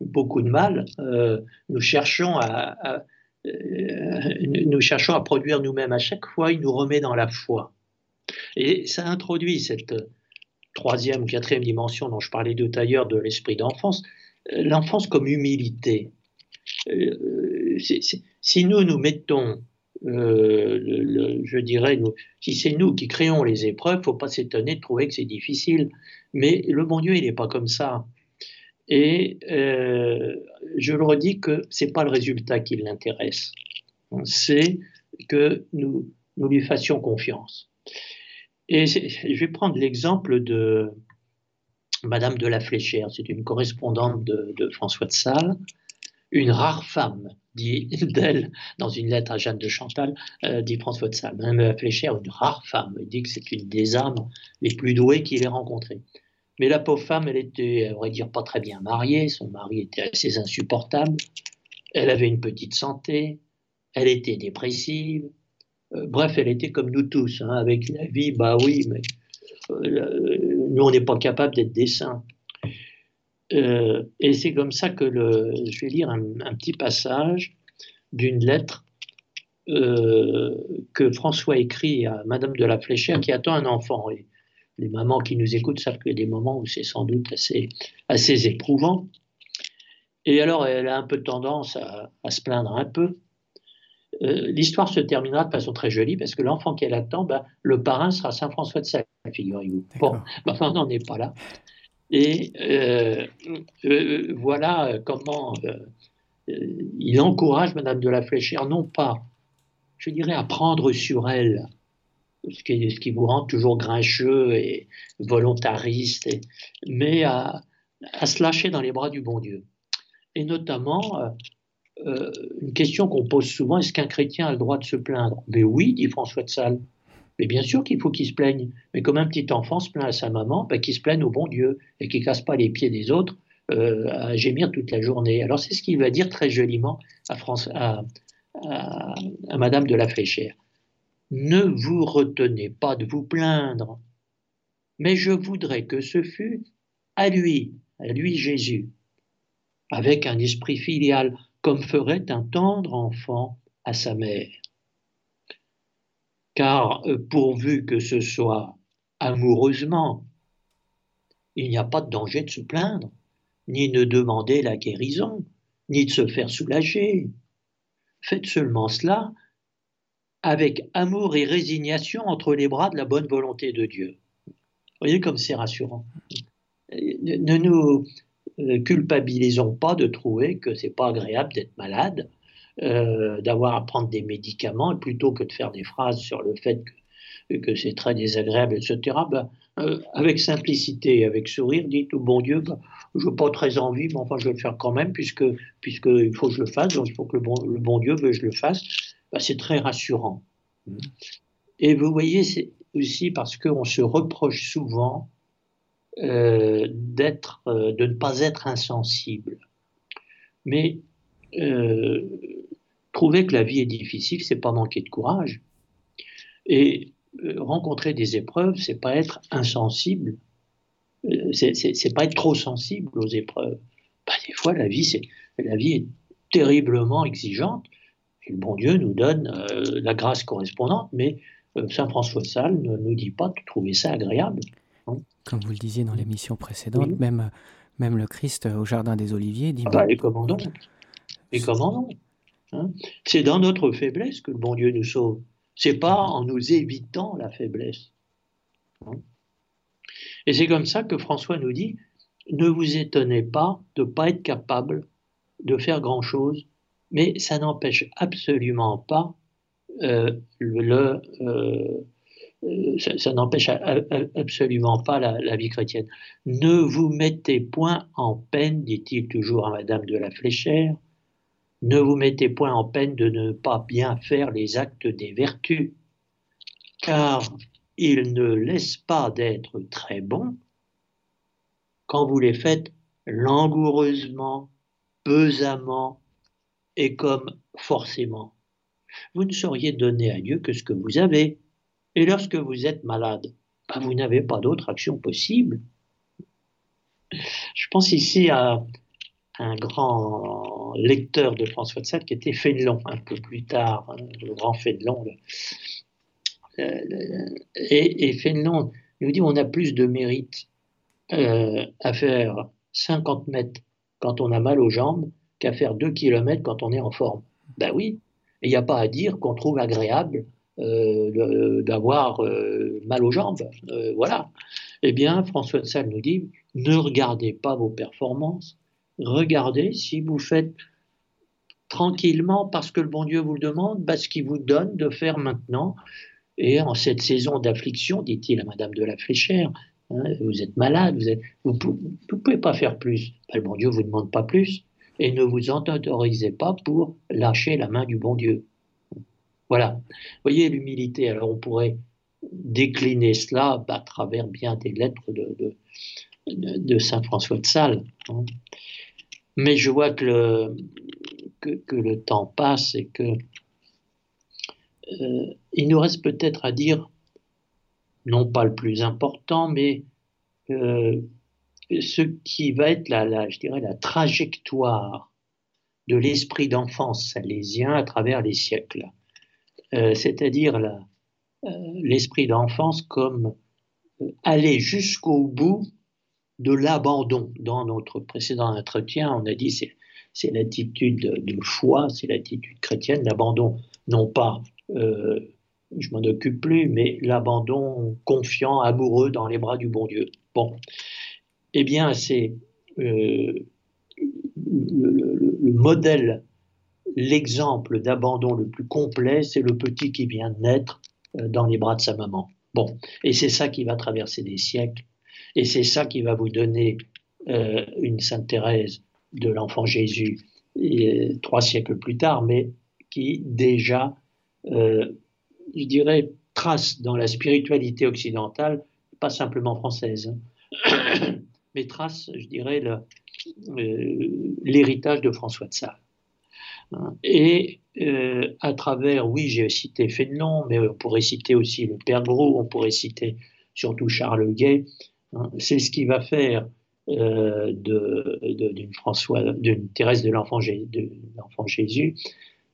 beaucoup de mal, euh, nous, cherchons à, euh, nous cherchons à produire nous-mêmes. À chaque fois, il nous remet dans la foi. Et ça introduit cette troisième, quatrième dimension dont je parlais tout ailleurs de l'esprit d'enfance, euh, l'enfance comme humilité. si nous nous mettons euh, je dirais, si c'est nous qui créons les épreuves, il ne faut pas s'étonner de trouver que c'est difficile. Mais le bon Dieu, il n'est pas comme ça. Et euh, je le redis que ce n'est pas le résultat qui l'intéresse. C'est que nous, nous lui fassions confiance. Et je vais prendre l'exemple de Madame de la Fléchère. C'est une correspondante de, de François de Sales, une rare femme dit d'elle dans une lettre à Jeanne de Chantal, euh, dit François de Sales. Madame Fléchère, une rare femme, il dit que c'est une des âmes les plus douées qu'il ait rencontrées. Mais la pauvre femme, elle était, on va dire, pas très bien mariée, son mari était assez insupportable, elle avait une petite santé, elle était dépressive, euh, bref, elle était comme nous tous, hein, avec la vie, bah oui, mais euh, nous, on n'est pas capable d'être des saints. Euh, et c'est comme ça que le, je vais lire un, petit passage d'une lettre euh, que François écrit à Madame de la Fléchère qui attend un enfant. Et les mamans qui nous écoutent savent qu'il y a des moments où c'est sans doute assez, assez éprouvant. Et alors, elle a un peu tendance à, se plaindre un peu. Euh, l'histoire se terminera de façon très jolie parce que l'enfant qu'elle attend, ben, le parrain sera Saint François de Sales, figurez-vous. Bon, ben, on n'en est pas là. Et euh, euh, voilà comment euh, il encourage Madame de la Fléchère, non pas, je dirais, à prendre sur elle, ce qui, vous rend toujours grincheux et volontariste, mais à, se lâcher dans les bras du bon Dieu. Et notamment, une question qu'on pose souvent, est-ce qu'un chrétien a le droit de se plaindre? Mais oui, dit François de Sales. Mais bien sûr qu'il faut qu'il se plaigne. Mais comme un petit enfant se plaint à sa maman, ben, qu'il se plaigne au bon Dieu et qu'il casse pas les pieds des autres euh, à gémir toute la journée. Alors c'est ce qu'il va dire très joliment à, à, Madame de la Fléchère. Ne vous retenez pas de vous plaindre, mais je voudrais que ce fût à lui, à lui Jésus, avec un esprit filial, comme ferait un tendre enfant à sa mère car euh, pourvu que ce soit amoureusement, il n'y a pas de danger de se plaindre, ni de demander la guérison, ni de se faire soulager. Faites seulement cela avec amour et résignation entre les bras de la bonne volonté de Dieu. Vous voyez comme c'est rassurant. Ne nous euh, culpabilisons pas de trouver que c'est pas agréable d'être malade, euh, d'avoir à prendre des médicaments, plutôt que de faire des phrases sur le fait que, c'est très désagréable, etc., ben, euh, avec simplicité, avec sourire, dites au bon Dieu, ben, je n'ai pas très envie, mais enfin je vais le faire quand même, puisque puisqu'il faut que je le fasse, donc il faut que le bon, le bon Dieu veut que je le fasse, ben, c'est très rassurant. Et vous voyez, c'est aussi parce qu'on se reproche souvent euh, d'être, de ne pas être insensible. Mais euh, trouver que la vie est difficile, c'est pas manquer de courage. Et euh, rencontrer des épreuves, c'est pas être insensible, euh, c'est pas être trop sensible aux épreuves. Bah, des fois, la vie, c'est la vie est terriblement exigeante. Et le bon Dieu nous donne la grâce correspondante, mais Saint François de Sales ne nous dit pas de trouver ça agréable. Hein? Comme vous le disiez dans l'émission précédente, même, même le Christ au Jardin des Oliviers dit... Ah bah, et comment donc? Et comment non Hein. c'est dans notre faiblesse que le bon Dieu nous sauve. C'est pas en nous évitant la faiblesse. Hein. Et c'est comme ça que François nous dit ne vous étonnez pas de ne pas être capable de faire grand chose, mais ça n'empêche absolument pas euh, le, euh, euh, ça, n'empêche absolument pas la, vie chrétienne. Ne vous mettez point en peine, dit-il toujours à Madame de la Fléchère, ne vous mettez point en peine de ne pas bien faire les actes des vertus, car ils ne laissent pas d'être très bons quand vous les faites langoureusement, pesamment et comme forcément. Vous ne sauriez donner à Dieu que ce que vous avez. Et lorsque vous êtes malade, ben, vous n'avez pas d'autre action possible. Je pense ici à un grand lecteur de François de Sales qui était Fénelon, un peu plus tard, hein, le grand Fénelon. Et, et Fénelon nous dit on a plus de mérite euh, à faire 50 mètres quand on a mal aux jambes qu'à faire 2 km quand on est en forme. Ben oui, il n'y a pas à dire qu'on trouve agréable euh, d'avoir euh, mal aux jambes. Voilà. Eh bien, François de Sales nous dit ne regardez pas vos performances, regardez si vous faites tranquillement parce que le bon Dieu vous le demande, ce qu'il vous donne de faire maintenant. Et en cette saison d'affliction, dit-il à Madame de la Fléchère, hein, vous êtes malade, vous ne pouvez pas faire plus. Ben, le bon Dieu ne vous demande pas plus et ne vous autorisez pas pour lâcher la main du bon Dieu. Voilà. Vous voyez l'humilité. Alors on pourrait décliner cela à travers bien des lettres de, Saint François de Sales. Hein. Mais je vois que le, que, le temps passe et que euh, il nous reste peut-être à dire, non pas le plus important, mais euh, ce qui va être la, je dirais, la trajectoire de l'esprit d'enfance salésien à travers les siècles. Euh, c'est-à-dire l'esprit d'enfance comme aller jusqu'au bout de l'abandon. Dans notre précédent entretien, on a dit c'est c'est l'attitude de foi, c'est l'attitude chrétienne, l'abandon, non pas je m'en occupe plus, mais l'abandon confiant, amoureux dans les bras du bon Dieu. Bon, eh bien, c'est euh, le, modèle, l'exemple d'abandon le plus complet, c'est le petit qui vient de naître euh, dans les bras de sa maman. Bon, et c'est ça qui va traverser des siècles, et c'est ça qui va vous donner euh, une Sainte Thérèse de l'enfant Jésus trois siècles plus tard, mais qui déjà, je dirais, trace dans la spiritualité occidentale, pas simplement française, hein, mais trace, je dirais, euh, l'héritage de François de Sales. Et euh, à travers, oui, j'ai cité Fénelon, mais on pourrait citer aussi le Père Gros, on pourrait citer surtout Charles Gay. Hein. c'est ce qui va faire euh, d'une Thérèse de l'Enfant Jésus.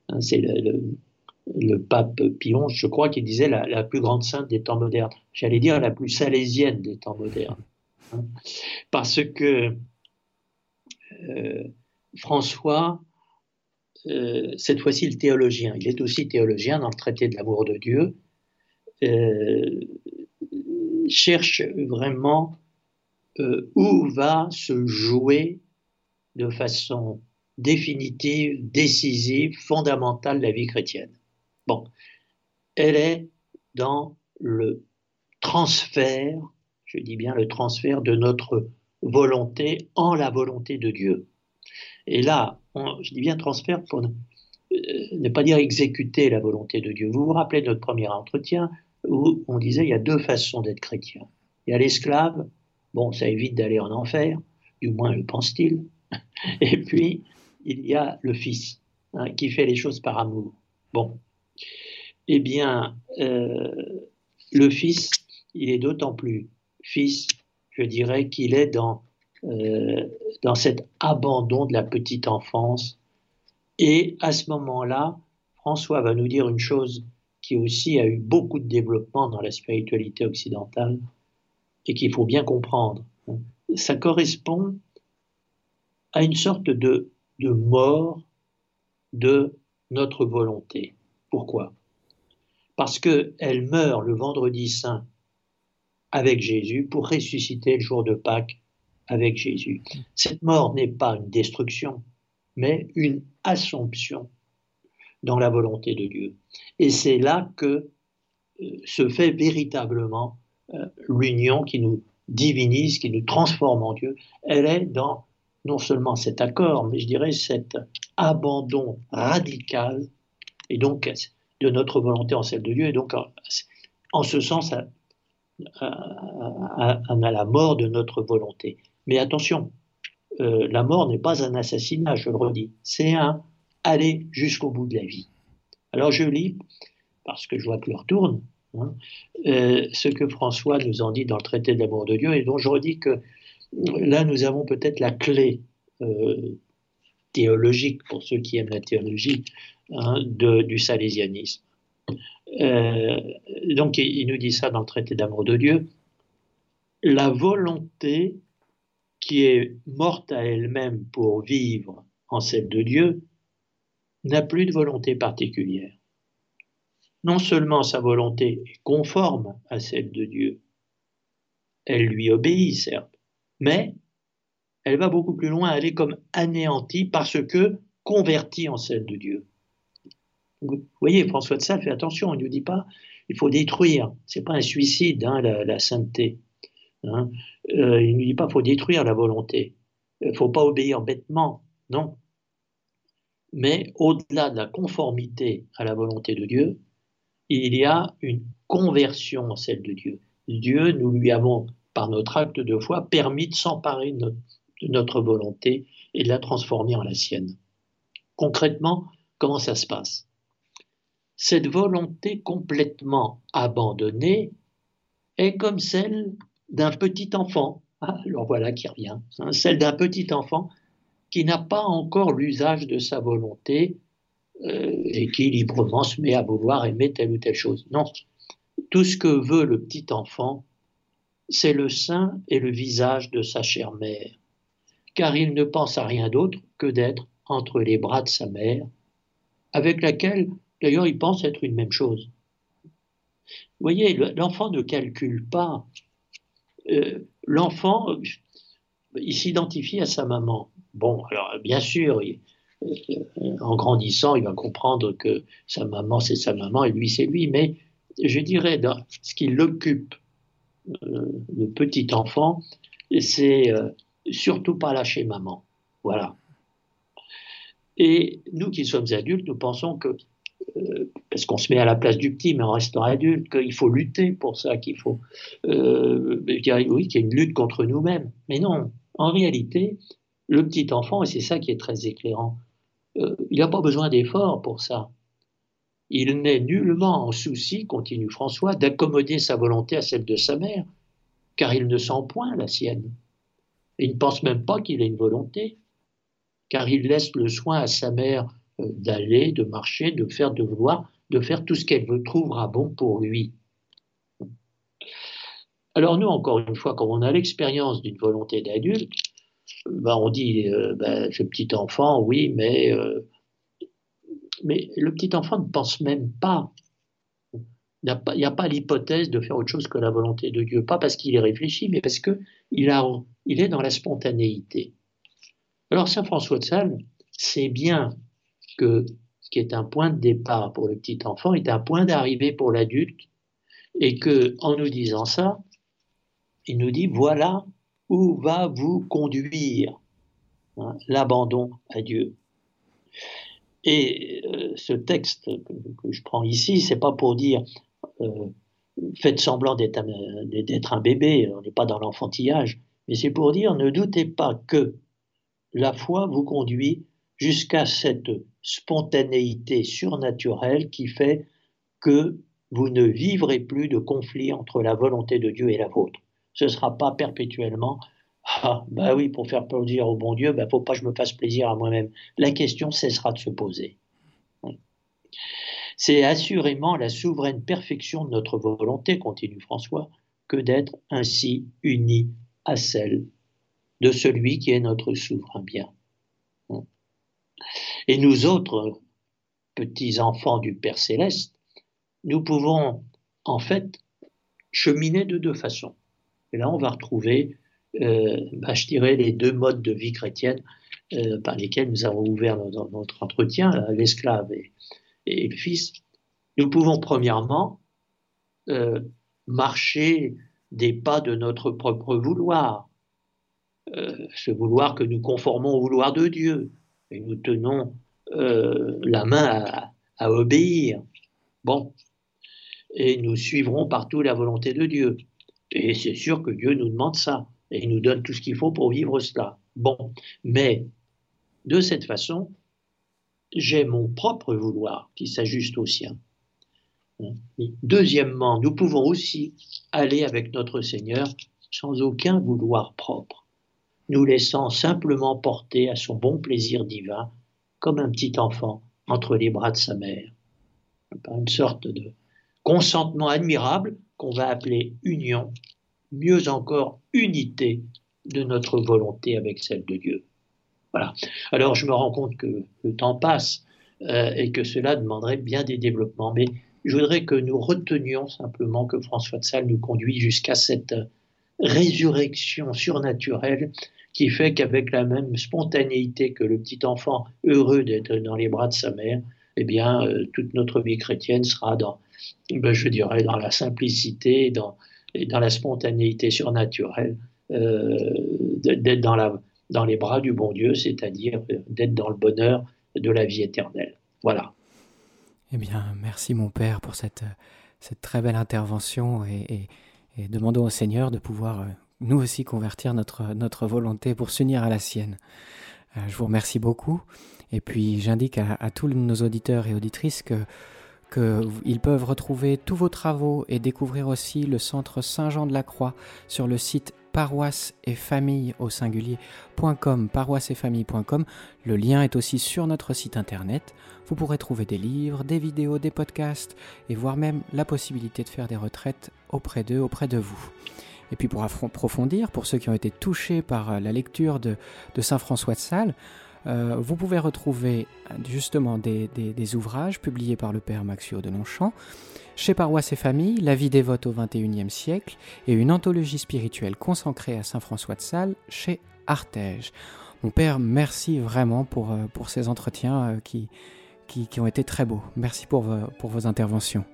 Hein, c'est le, pape Pion, je crois, qui disait la, plus grande sainte des temps modernes. J'allais dire la plus salésienne des temps modernes. Hein. Parce que euh, François, euh, cette fois-ci le théologien, il est aussi théologien dans le traité de l'amour de Dieu, cherche vraiment où va se jouer de façon définitive, décisive, fondamentale la vie chrétienne. Bon, elle est dans le transfert je dis bien le transfert de notre volonté en la volonté de Dieu. Et là, je dis bien transfert pour ne, euh, pas dire exécuter la volonté de Dieu. Vous vous rappelez de notre premier entretien où on disait il y a deux façons d'être chrétien. Il y a l'esclave, bon, ça évite d'aller en enfer, du moins le pense-t-il. Et puis, il y a le Fils, hein, qui fait les choses par amour. Bon, eh bien, euh, le Fils, il est d'autant plus fils, je dirais qu'il est dans, euh, dans cet abandon de la petite enfance. Et à ce moment-là, François va nous dire une chose qui aussi a eu beaucoup de développement dans la spiritualité occidentale et qu'il faut bien comprendre. Ça correspond à une sorte de, de mort de notre volonté. Pourquoi? Parce qu'elle meurt le vendredi saint avec Jésus pour ressusciter le jour de Pâques avec Jésus. Cette mort n'est pas une destruction, mais une assomption dans la volonté de Dieu. Et c'est là que se fait véritablement l'union qui nous divinise, qui nous transforme en Dieu. Elle est dans non seulement cet accord, mais je dirais cet abandon radical, et donc de notre volonté en celle de Dieu, et donc en, ce sens à, à, la mort de notre volonté. Mais attention, euh, la mort n'est pas un assassinat, je le redis, c'est un aller jusqu'au bout de la vie. Alors je lis, parce que je vois que l'heure tourne, hein, euh, ce que François nous en dit dans le traité de l'amour de Dieu, et dont je redis que là nous avons peut-être la clé euh, théologique, pour ceux qui aiment la théologie, hein, du salésianisme. donc il nous dit ça dans le traité d'amour de Dieu, la volonté qui est morte à elle-même pour vivre en celle de Dieu, n'a plus de volonté particulière. Non seulement sa volonté est conforme à celle de Dieu, elle lui obéit, certes, mais elle va beaucoup plus loin, elle est comme anéantie parce que convertie en celle de Dieu. Vous voyez, François de Sales fait attention, il ne nous dit pas il faut détruire, ce n'est pas un suicide, hein, la sainteté. Hein. Euh, il ne dit pas faut détruire la volonté. Il ne faut pas obéir bêtement, non. Mais au-delà de la conformité à la volonté de Dieu, il y a une conversion en celle de Dieu. Dieu, nous lui avons, par notre acte de foi, permis de s'emparer de, notre volonté et de la transformer en la sienne. Concrètement, comment ça se passe? Cette volonté complètement abandonnée est comme celle d'un petit enfant. Ah, alors voilà qui revient. Hein, celle d'un petit enfant qui n'a pas encore l'usage de sa volonté euh, et qui librement se met à vouloir aimer telle ou telle chose. Non. Tout ce que veut le petit enfant, c'est le sein et le visage de sa chère mère, car il ne pense à rien d'autre que d'être entre les bras de sa mère, avec laquelle, d'ailleurs, il pense être une même chose. Vous voyez, l'enfant ne calcule pas euh, l'enfant, il s'identifie à sa maman. Bon, alors bien sûr, euh, en grandissant, il va comprendre que sa maman, c'est sa maman et lui, c'est lui, mais je dirais, ce qui l'occupe, euh, le petit enfant, c'est surtout pas lâcher maman. Voilà. Et nous qui sommes adultes, nous pensons que euh, parce qu'on se met à la place du petit, mais en restant adulte, qu'il faut lutter pour ça, qu'il faut, euh, oui, qu'il y a une lutte contre nous-mêmes. Mais non, en réalité, le petit enfant, et c'est ça qui est très éclairant, euh, il n'a pas besoin d'efforts pour ça. Il n'est nullement en souci, continue François, d'accommoder sa volonté à celle de sa mère, car il ne sent point la sienne. il ne pense même pas qu'il ait une volonté, car il laisse le soin à sa mère euh, d'aller, de marcher, de faire, de vouloir, de faire tout ce qu'elle trouvera bon pour lui. Alors nous, encore une fois, quand on a l'expérience d'une volonté d'adulte, ben on dit, euh, ben, ce petit enfant, oui, mais, euh, mais le petit enfant ne pense même pas. Il n'y a pas, l'hypothèse de faire autre chose que la volonté de Dieu, pas parce qu'il est réfléchi, mais parce qu'il il est dans la spontanéité. Alors Saint François de Sales, c'est bien que ce qui est un point de départ pour le petit enfant est un point d'arrivée pour l'adulte et que en nous disant ça, il nous dit voilà où va vous conduire hein, l'abandon à Dieu? Et euh, ce texte que, je prends ici, c'est pas pour dire euh, faites semblant d'être un, bébé, on n'est pas dans l'enfantillage, mais c'est pour dire ne doutez pas que la foi vous conduit jusqu'à cette spontanéité surnaturelle qui fait que vous ne vivrez plus de conflit entre la volonté de Dieu et la vôtre. Ce ne sera pas perpétuellement Ah, bah oui, pour faire plaisir au bon Dieu, il bah, ne faut pas que je me fasse plaisir à moi-même. La question cessera de se poser. C'est assurément la souveraine perfection de notre volonté, continue François, que d'être ainsi unis à celle de celui qui est notre souverain bien. Et nous autres, petits enfants du Père céleste, nous pouvons en fait cheminer de deux façons. Et là, on va retrouver, euh, bah, je dirais, les deux modes de vie chrétienne euh, par lesquels nous avons ouvert notre, entretien, l'esclave et, le fils. Nous pouvons premièrement euh, marcher des pas de notre propre vouloir, euh, ce vouloir que nous conformons au vouloir de Dieu, et nous tenons euh, la main à, à, obéir. Bon, et nous suivrons partout la volonté de Dieu. Et c'est sûr que Dieu nous demande ça, et il nous donne tout ce qu'il faut pour vivre cela. Bon, mais de cette façon, j'ai mon propre vouloir qui s'ajuste au sien. Deuxièmement, nous pouvons aussi aller avec notre Seigneur sans aucun vouloir propre, nous laissant simplement porter à son bon plaisir divin, comme un petit enfant entre les bras de sa mère. Une sorte de consentement admirable qu'on va appeler union, mieux encore unité de notre volonté avec celle de Dieu. Voilà. Alors je me rends compte que le temps passe euh, et que cela demanderait bien des développements, mais je voudrais que nous retenions simplement que François de Sales nous conduit jusqu'à cette résurrection surnaturelle qui fait qu'avec la même spontanéité que le petit enfant heureux d'être dans les bras de sa mère, eh bien, euh, toute notre vie chrétienne sera dans, ben, je dirais, dans la simplicité et dans, dans la spontanéité surnaturelle euh, d'être dans, dans les bras du bon Dieu, c'est-à-dire d'être dans le bonheur de la vie éternelle. Voilà. Eh bien, merci mon Père pour cette, cette très belle intervention et, demandons au Seigneur de pouvoir euh, nous aussi convertir notre, notre volonté pour s'unir à la sienne. Euh, je vous remercie beaucoup et puis j'indique à, tous nos auditeurs et auditrices que qu'ils peuvent retrouver tous vos travaux et découvrir aussi le centre Saint-Jean de la Croix sur le site paroisse et famille au singulier.com, paroisse et. Le lien est aussi sur notre site internet. Vous pourrez trouver des livres, des vidéos, des podcasts et voire même la possibilité de faire des retraites auprès d'eux, auprès de vous. Et puis pour approfondir, pour ceux qui ont été touchés par euh, la lecture de, Saint François de Sales, euh, vous pouvez retrouver euh, justement des, des, ouvrages publiés par le père Maxio de Longchamp, chez Paroisse et Famille, La vie dévote au XXIe siècle et une anthologie spirituelle consacrée à Saint François de Sales chez Artege. Mon père, merci vraiment pour, euh, pour ces entretiens qui, qui, qui, ont été très beaux. Merci pour, pour vos interventions.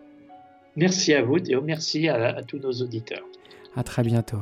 Merci à vous, Théo. Merci à, à tous nos auditeurs. À très bientôt.